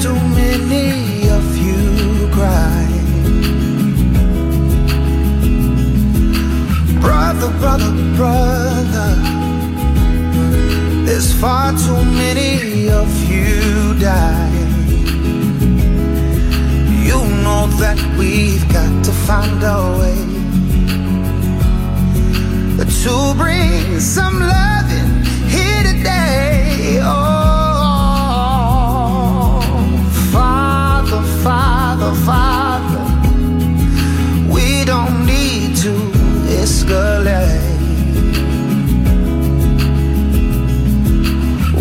too many of you cry, Brother, brother, brother, there's far too many of you die. You know that we've got to find a way to bring some love. Escalate.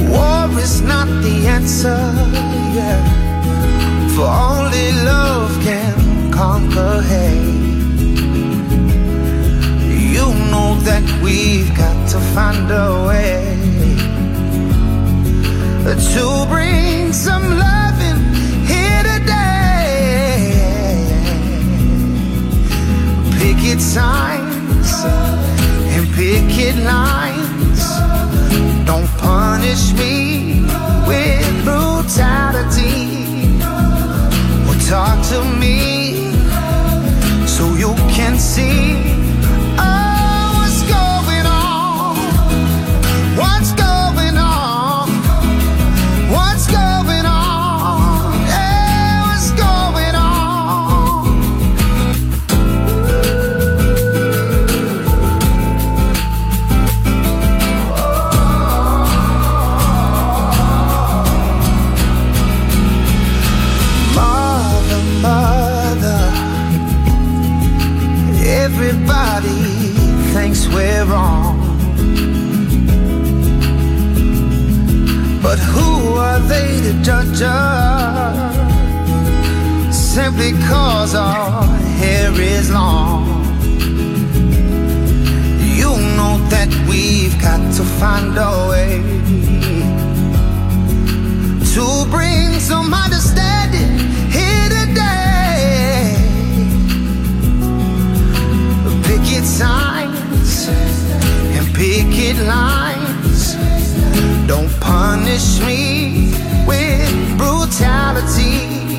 War is not the answer, yeah. For only love can conquer hate. You know that we've got to find everybody thinks we're wrong. But who are they to judge us? Simply cause our hair is long. You know that we've got to find a way to bring some understanding here today. Picket signs and picket lines. Don't punish me with brutality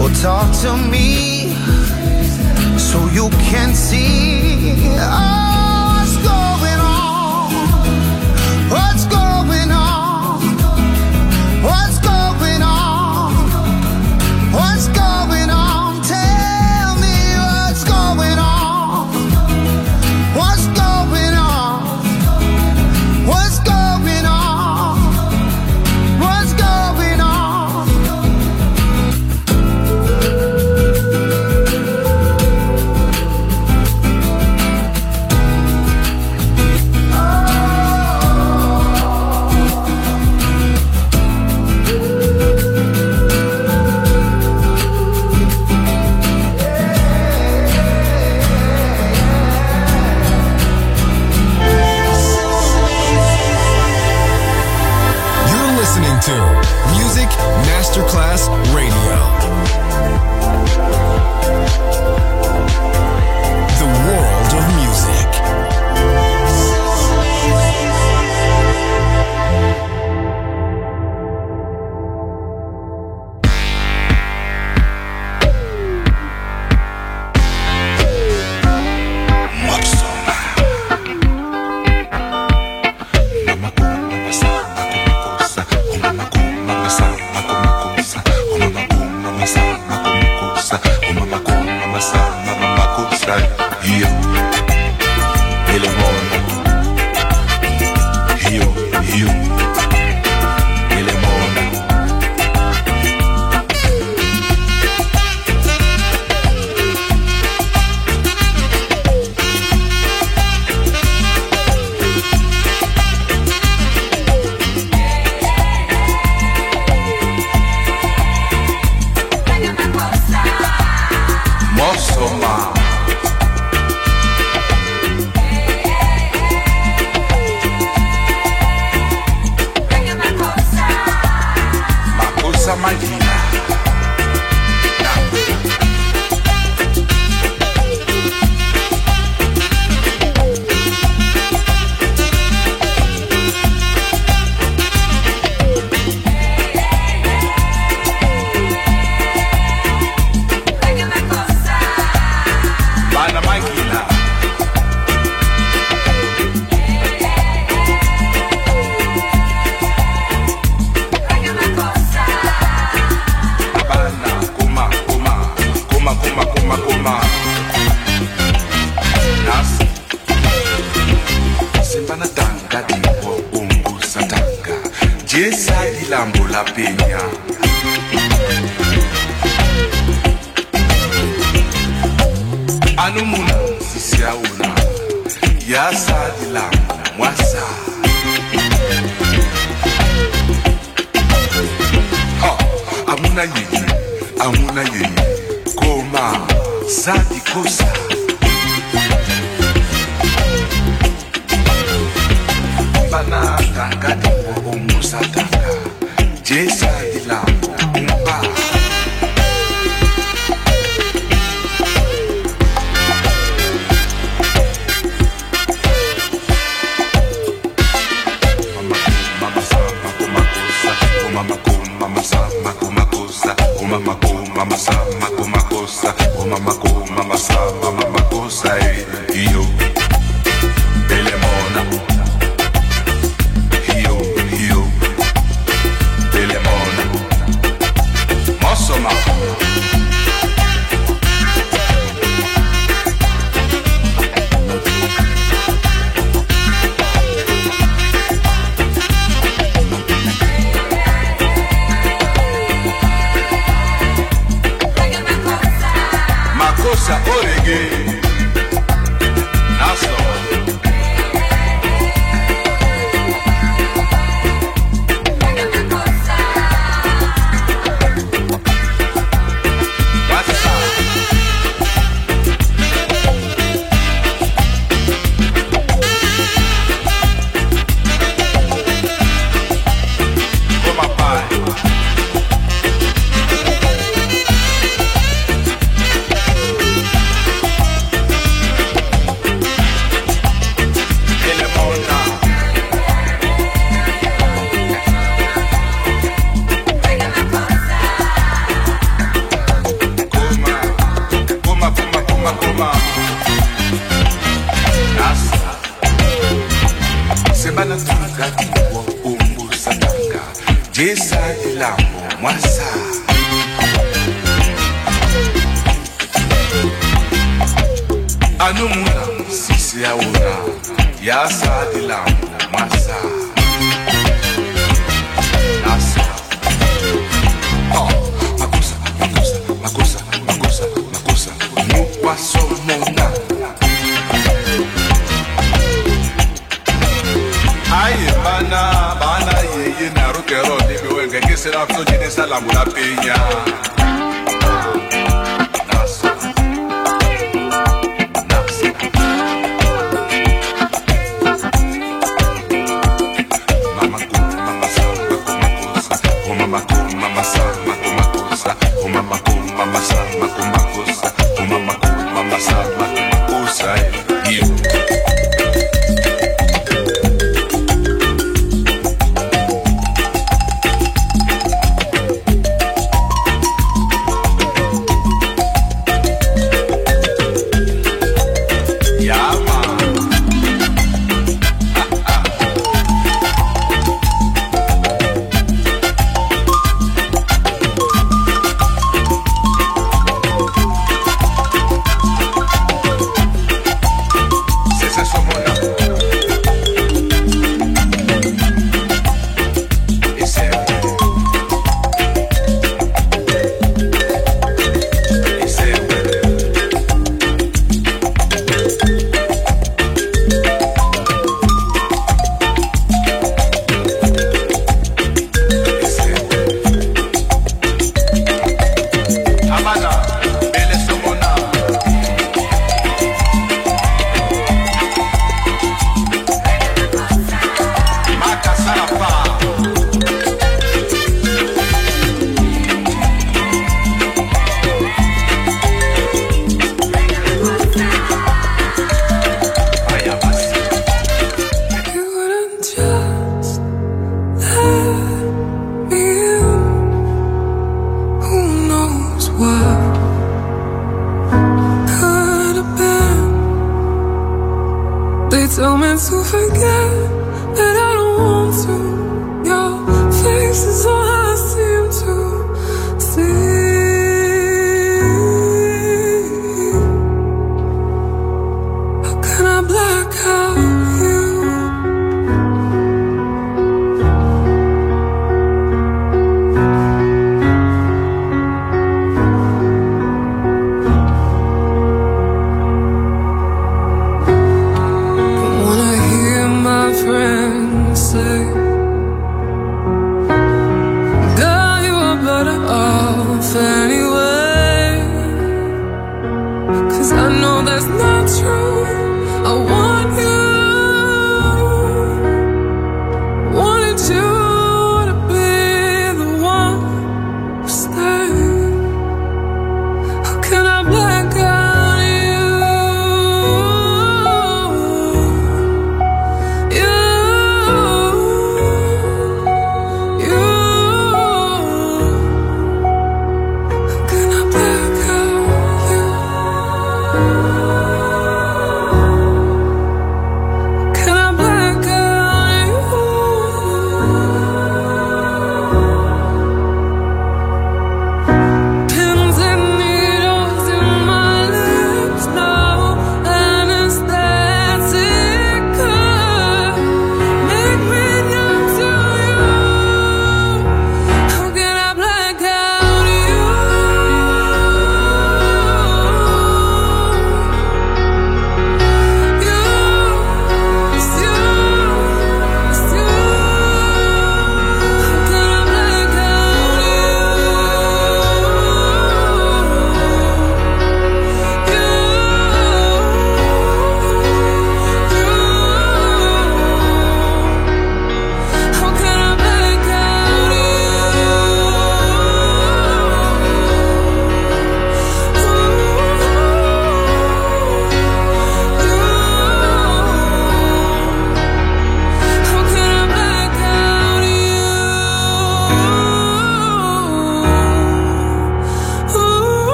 or talk to me so you can see. Oh, Mosoma. Makosa 있습니다. 아누무나 시시아우나 야사디라 와사. 어 아무나 예주 아무나 예 고마 사디코사. 바나 당가 당고 오무사 당가 제사 esa la mula piña. so me to forget that I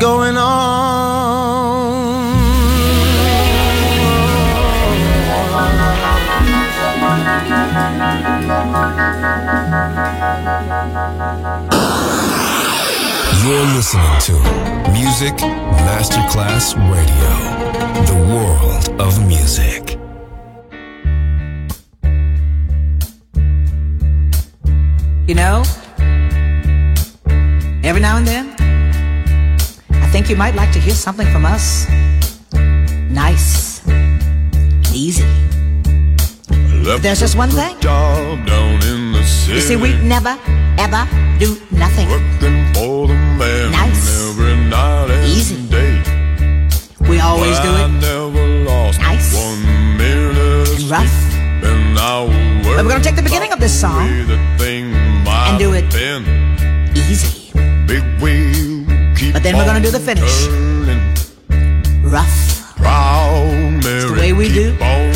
going on. You're listening to Music Masterclass Radio, the world of music. You know? Think you might like to hear something from us. Nice, easy. There's just one thing. The. You see, we never, ever do nothing. Working for the man Nice. every night and Easy. day. We always do it never lost Nice. one minute and rough. and But we're gonna take the beginning of this song and do it keep But then we're gonna do the finish. rough, Proud Mary, the way we do.